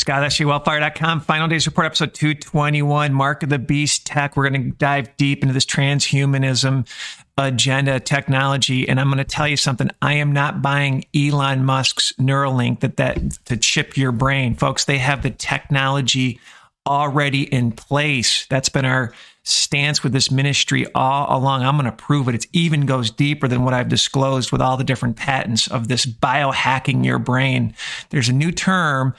Scott, SJWellfire.com. Final Days Report, episode 221, Mark of the Beast Tech. We're going to dive deep into this transhumanism agenda technology. And I'm going to tell you something. I am not buying Elon Musk's Neuralink that, that to chip your brain. Folks, they have the technology already in place. That's been our stance with this ministry all along. I'm going to prove it. It even goes deeper than what I've disclosed with all the different patents of this biohacking your brain. There's a new term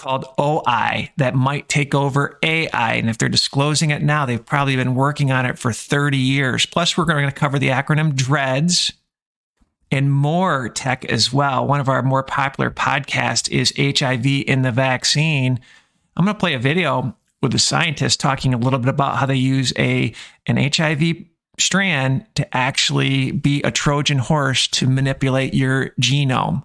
called OI that might take over AI. And if they're disclosing it now, they've probably been working on it for 30 years. Plus, we're going to cover the acronym DREADS and more tech as well. One of our more popular podcasts is HIV in the vaccine. I'm going to play a video with a scientist talking a little bit about how they use a an HIV strand to actually be a Trojan horse to manipulate your genome.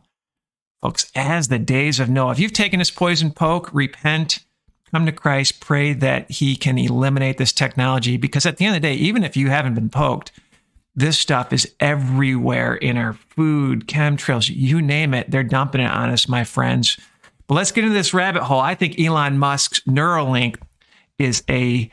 Folks, as the days of Noah, if you've taken this poison poke, repent, come to Christ, pray that he can eliminate this technology. Because at the end of the day, even if you haven't been poked, this stuff is everywhere in our food, chemtrails, you name it. They're dumping it on us, my friends. But let's get into this rabbit hole. I think Elon Musk's Neuralink is a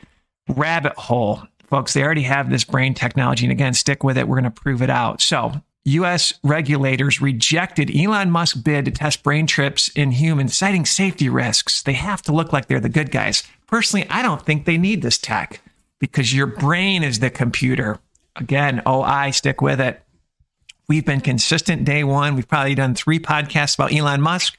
rabbit hole. Folks, they already have this brain technology. And again, stick with it. We're going to prove it out. So, U.S. regulators rejected Elon Musk's bid to test brain trips in humans, citing safety risks. They have to look like they're the good guys. Personally, I don't think they need this tech because your brain is the computer. Again, oh, I stick with it. We've been consistent day one. We've probably done three podcasts about Elon Musk.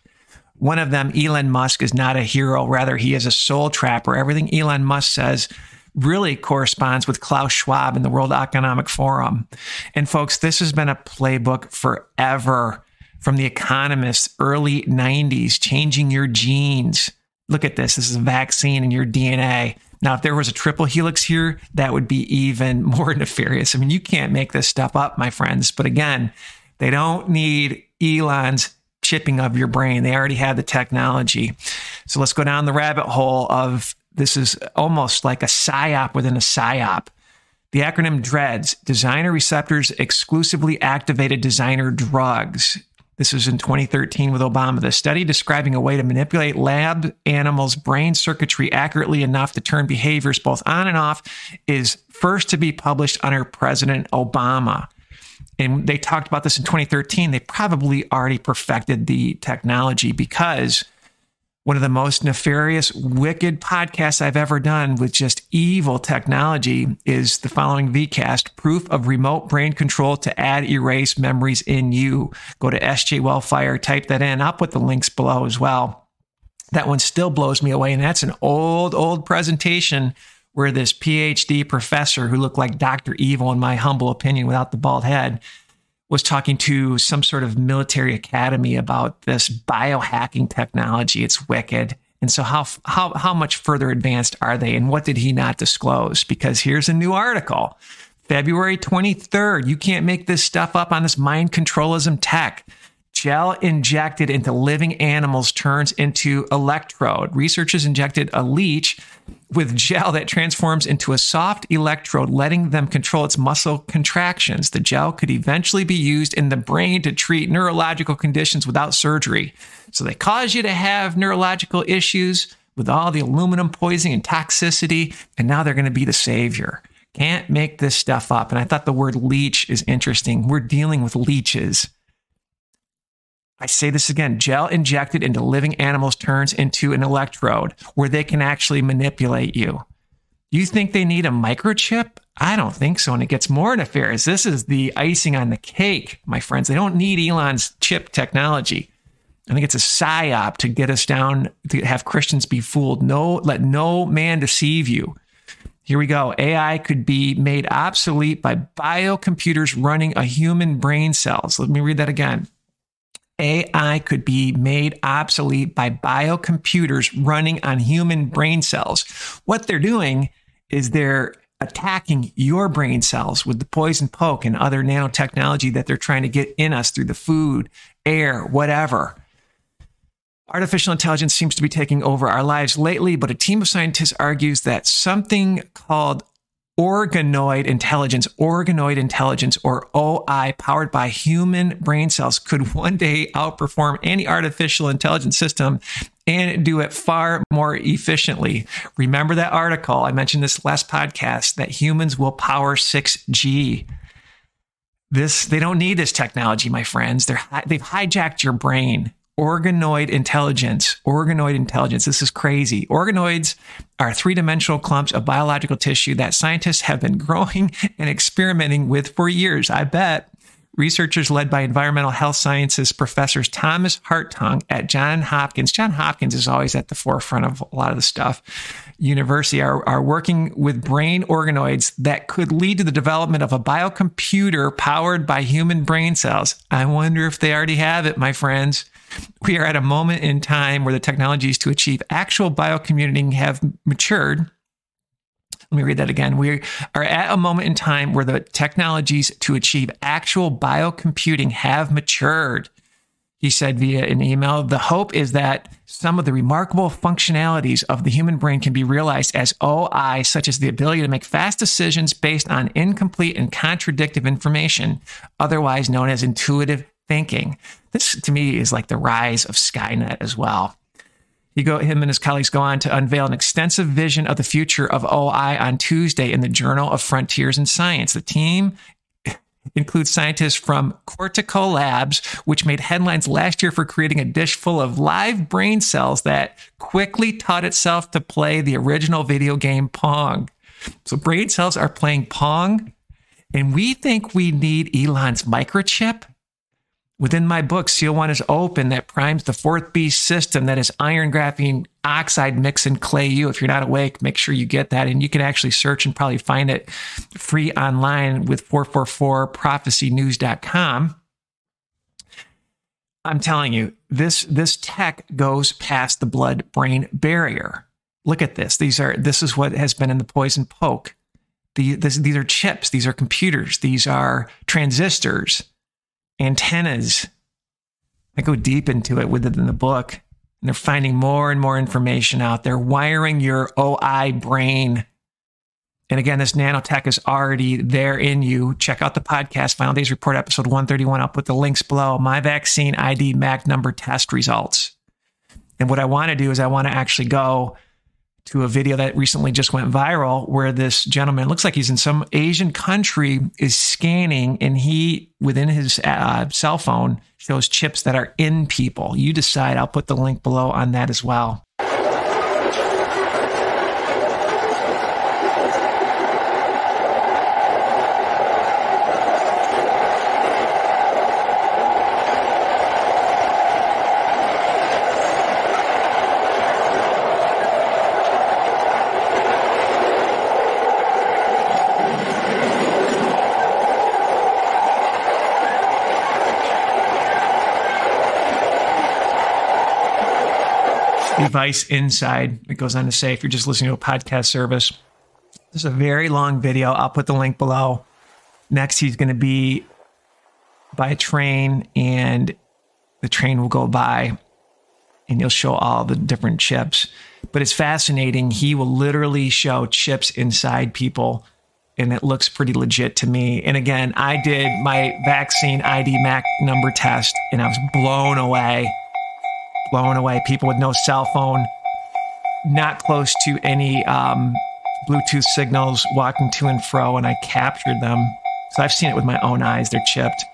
One of them, Elon Musk, is not a hero. Rather, he is a soul trapper. Everything Elon Musk says really corresponds with Klaus Schwab and the World Economic Forum. And folks, this has been a playbook forever from the economists, early 90s, changing your genes. Look at this. This is a vaccine in your DNA. Now, if there was a triple helix here, that would be even more nefarious. I mean, you can't make this stuff up, my friends. But again, they don't need Elon's chipping of your brain. They already have the technology. So let's go down the rabbit hole of this is almost like a psyop within a psyop. The acronym DREADS, Designer Receptors Exclusively Activated Designer Drugs. This was in 2013 with Obama. The study describing a way to manipulate lab animals' brain circuitry accurately enough to turn behaviors both on and off is first to be published under President Obama. And they talked about this in 2013. They probably already perfected the technology because one of the most nefarious, wicked podcasts I've ever done with just evil technology is the following VCast proof of remote brain control to add erase memories in you. Go to SJ Wellfire, type that in. I'll put the links below as well. That one still blows me away. And that's an old, old presentation where this PhD professor who looked like Dr. Evil, in my humble opinion, without the bald head, was talking to some sort of military academy about this biohacking technology. It's wicked. And so how how how much further advanced are they and what did he not disclose? Because here's a new article. February 23rd. You can't make this stuff up on this mind controlism tech. Gel injected into living animals turns into electrode. Researchers injected a leech with gel that transforms into a soft electrode, letting them control its muscle contractions. The gel could eventually be used in the brain to treat neurological conditions without surgery. So they cause you to have neurological issues with all the aluminum poisoning and toxicity, and now they're going to be the savior. Can't make this stuff up. And I thought the word leech is interesting. We're dealing with leeches. I say this again gel injected into living animals turns into an electrode where they can actually manipulate you. You think they need a microchip? I don't think so. And it gets more nefarious. This is the icing on the cake, my friends. They don't need Elon's chip technology. I think it's a psyop to get us down to have Christians be fooled. No, let no man deceive you. Here we go. AI could be made obsolete by biocomputers running a human brain cells. Let me read that again. AI could be made obsolete by biocomputers running on human brain cells. What they're doing is they're attacking your brain cells with the poison poke and other nanotechnology that they're trying to get in us through the food, air, whatever. Artificial intelligence seems to be taking over our lives lately, but a team of scientists argues that something called organoid intelligence, organoid intelligence, or OI, powered by human brain cells, could one day outperform any artificial intelligence system and do it far more efficiently. Remember that article I mentioned this last podcast that humans will power 6G. This they don't need this technology, my friends. They're they've hijacked your brain. Organoid intelligence. Organoid intelligence. This is crazy. Organoids are three dimensional clumps of biological tissue that scientists have been growing and experimenting with for years. I bet researchers led by environmental health sciences professors Thomas Hartung at John Hopkins. John Hopkins is always at the forefront of a lot of the stuff. University are, are working with brain organoids that could lead to the development of a biocomputer powered by human brain cells. I wonder if they already have it, my friends. We are at a moment in time where the technologies to achieve actual biocommuting have matured let me read that again. We are at a moment in time where the technologies to achieve actual biocomputing have matured. He said via an email, the hope is that some of the remarkable functionalities of the human brain can be realized as OI, such as the ability to make fast decisions based on incomplete and contradictive information, otherwise known as intuitive thinking. This to me is like the rise of Skynet as well. He go, him and his colleagues go on to unveil an extensive vision of the future of OI on Tuesday in the Journal of Frontiers in Science. The team includes scientists from Cortical Labs, which made headlines last year for creating a dish full of live brain cells that quickly taught itself to play the original video game Pong. So brain cells are playing Pong, and we think we need Elon's microchip Within my book, Seal One is open that primes the fourth beast system that is iron graphene oxide mix and clay U. If you're not awake, make sure you get that. And you can actually search and probably find it free online with 444prophecynews.com. I'm telling you, this this tech goes past the blood brain barrier. Look at this. These are this is what has been in the poison poke. The, this, these are chips. These are computers. These are transistors antennas. I go deep into it with it in the book. And they're finding more and more information out there, wiring your OI brain. And again, this nanotech is already there in you. Check out the podcast, Final Days Report, episode 131. I'll put the links below. My vaccine ID MAC number test results. And what I want to do is I want to actually go to a video that recently just went viral where this gentleman looks like he's in some Asian country is scanning and he within his uh, cell phone shows chips that are in people. You decide. I'll put the link below on that as well. Device inside. It goes on to say, if you're just listening to a podcast service, this is a very long video. I'll put the link below. Next, he's going to be by a train, and the train will go by, and he'll show all the different chips. But it's fascinating. He will literally show chips inside people, and it looks pretty legit to me. And again, I did my vaccine ID MAC number test, and I was blown away blown away. People with no cell phone, not close to any um, Bluetooth signals, walking to and fro, and I captured them. So I've seen it with my own eyes. They're chipped.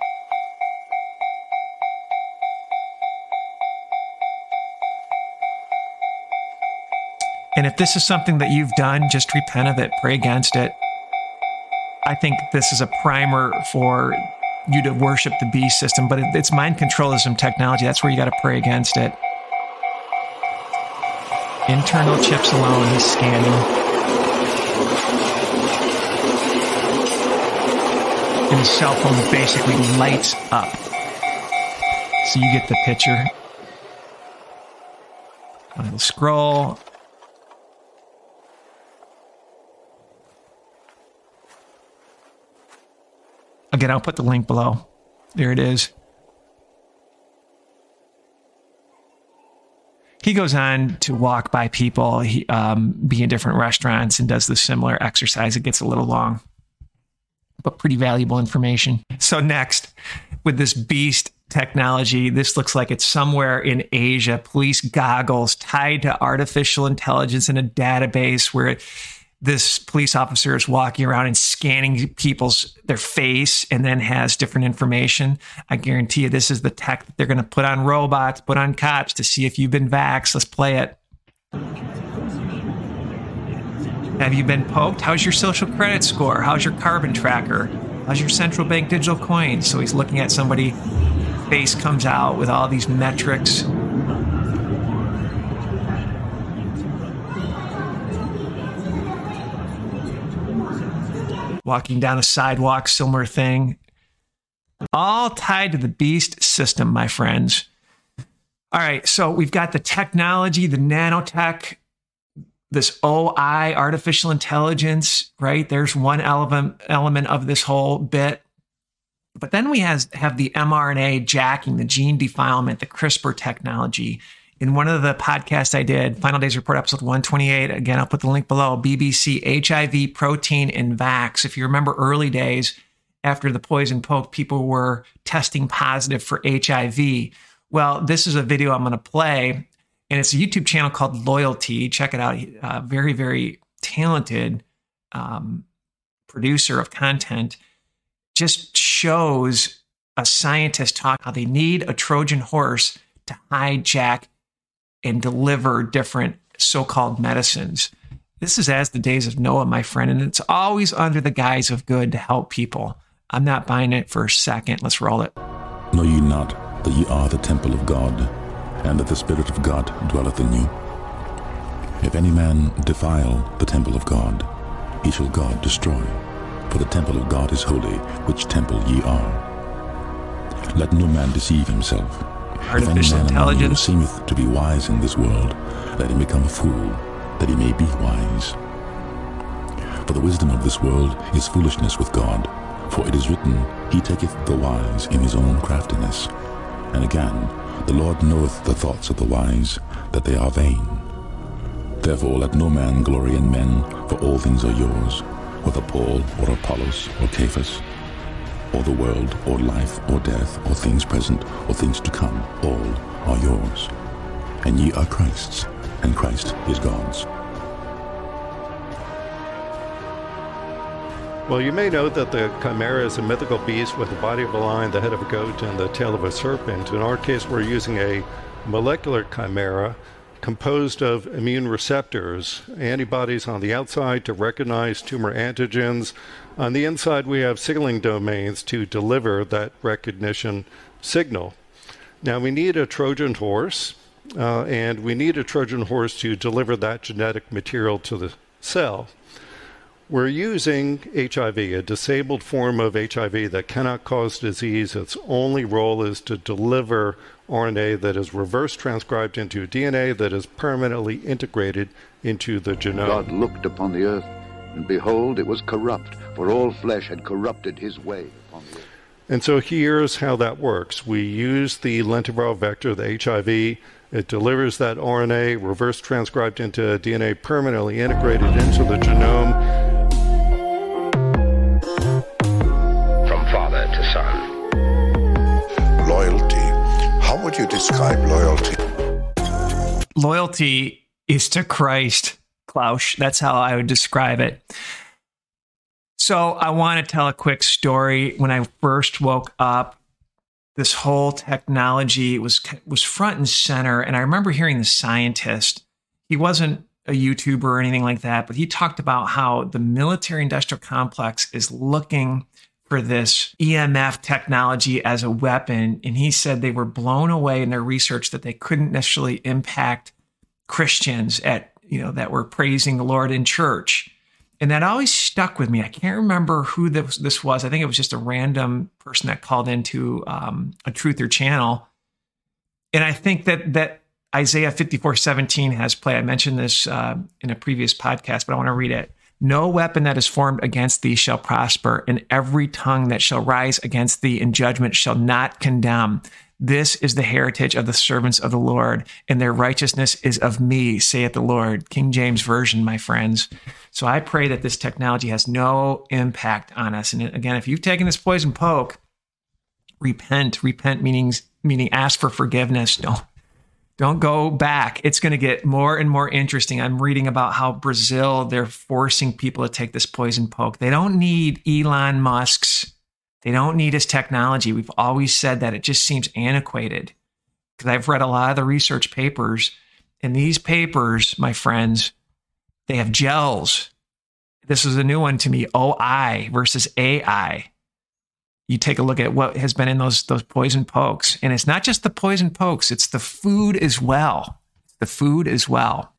And if this is something that you've done, just repent of it, pray against it. I think this is a primer for you to worship the beast system, but it's mind controlism technology. That's where you got to pray against it. Internal chips alone, he's scanning. And his cell phone basically lights up. So you get the picture. I'll scroll. Again, I'll put the link below. There it is. He goes on to walk by people, he, um, be in different restaurants, and does the similar exercise. It gets a little long, but pretty valuable information. So, next, with this beast technology. This looks like it's somewhere in Asia. Police goggles tied to artificial intelligence in a database where this police officer is walking around and scanning people's their face and then has different information. I guarantee you this is the tech that they're going to put on robots, put on cops to see if you've been vaxxed. Let's play it. Have you been poked? How's your social credit score? How's your carbon tracker? How's your central bank digital coins? So he's looking at somebody, face comes out with all these metrics. Walking down a sidewalk, similar thing. All tied to the beast system, my friends. All right, so we've got the technology, the nanotech, this OI, artificial intelligence, right? There's one element element of this whole bit. But then we has, have the mRNA jacking, the gene defilement, the CRISPR technology. In one of the podcasts I did, Final Days Report episode 128, again, I'll put the link below BBC, HIV, protein, and vax. If you remember early days after the poison poke, people were testing positive for HIV. Well, this is a video I'm going to play and it's a YouTube channel called Loyalty. Check it out. Uh, very, very talented um, producer of content. Just shows a scientist talk how they need a Trojan horse to hijack and deliver different so-called medicines. This is as the days of Noah, my friend, and it's always under the guise of good to help people. I'm not buying it for a second. Let's roll it. Know ye not that ye are the temple of God? and that the Spirit of God dwelleth in you. If any man defile the temple of God, he shall God destroy. For the temple of God is holy, which temple ye are. Let no man deceive himself. Artificial if any man intelligence. among you seemeth to be wise in this world, let him become a fool, that he may be wise. For the wisdom of this world is foolishness with God. For it is written, He taketh the wise in his own craftiness. And again, the Lord knoweth the thoughts of the wise, that they are vain. Therefore let no man glory in men, for all things are yours, whether Paul or Apollos or Cephas, or the world, or life, or death, or things present, or things to come, all are yours. And ye are Christ's, and Christ is God's. Well, you may know that the chimera is a mythical beast with the body of a lion, the head of a goat, and the tail of a serpent. In our case, we're using a molecular chimera composed of immune receptors, antibodies on the outside to recognize tumor antigens. On the inside, we have signaling domains to deliver that recognition signal. Now, we need a Trojan horse, uh, and we need a Trojan horse to deliver that genetic material to the cell. We're using HIV, a disabled form of HIV that cannot cause disease. Its only role is to deliver RNA that is reverse transcribed into DNA that is permanently integrated into the genome. God looked upon the earth, and behold, it was corrupt, for all flesh had corrupted his way upon the earth. And so here's how that works. We use the lentiviral vector, the HIV. It delivers that RNA, reverse transcribed into DNA, permanently integrated into the genome. from father to son. Loyalty. How would you describe loyalty? Loyalty is to Christ, Klaus. That's how I would describe it. So I want to tell a quick story. When I first woke up, this whole technology was was front and center, and I remember hearing the scientist. He wasn't a YouTuber or anything like that, but he talked about how the military industrial complex is looking for this EMF technology as a weapon. And he said they were blown away in their research that they couldn't necessarily impact Christians at, you know, that were praising the Lord in church. And that always stuck with me. I can't remember who this, was. I think it was just a random person that called into um, a Truther channel. And I think that that Isaiah 54 17 has play. I mentioned this uh, in a previous podcast, but I want to read it. No weapon that is formed against thee shall prosper, and every tongue that shall rise against thee in judgment shall not condemn. This is the heritage of the servants of the Lord, and their righteousness is of me, saith the Lord. King James Version, my friends. So I pray that this technology has no impact on us. And again, if you've taken this poison poke, repent. Repent meaning meaning ask for forgiveness. Don't don't go back. It's going to get more and more interesting. I'm reading about how Brazil they're forcing people to take this poison poke. They don't need Elon Musk's. They don't need his technology. We've always said that. It just seems antiquated. Because I've read a lot of the research papers, and these papers, my friends, they have gels. This is a new one to me. OI versus AI you take a look at what has been in those those poison pokes and it's not just the poison pokes it's the food as well the food as well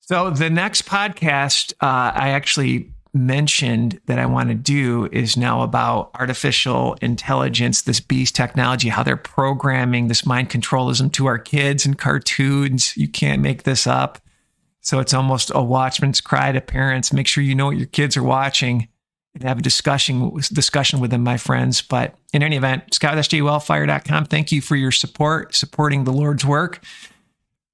so the next podcast uh, i actually mentioned that i want to do is now about artificial intelligence this beast technology how they're programming this mind controlism to our kids and cartoons you can't make this up so it's almost a watchman's cry to parents make sure you know what your kids are watching and have a discussion discussion with them, my friends. But in any event, scott.sjwellfire.com. Thank you for your support, supporting the Lord's work.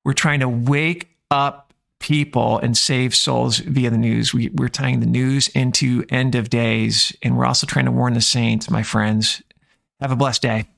We're trying to wake up people and save souls via the news. We, we're tying the news into end of days, and we're also trying to warn the saints, my friends. Have a blessed day.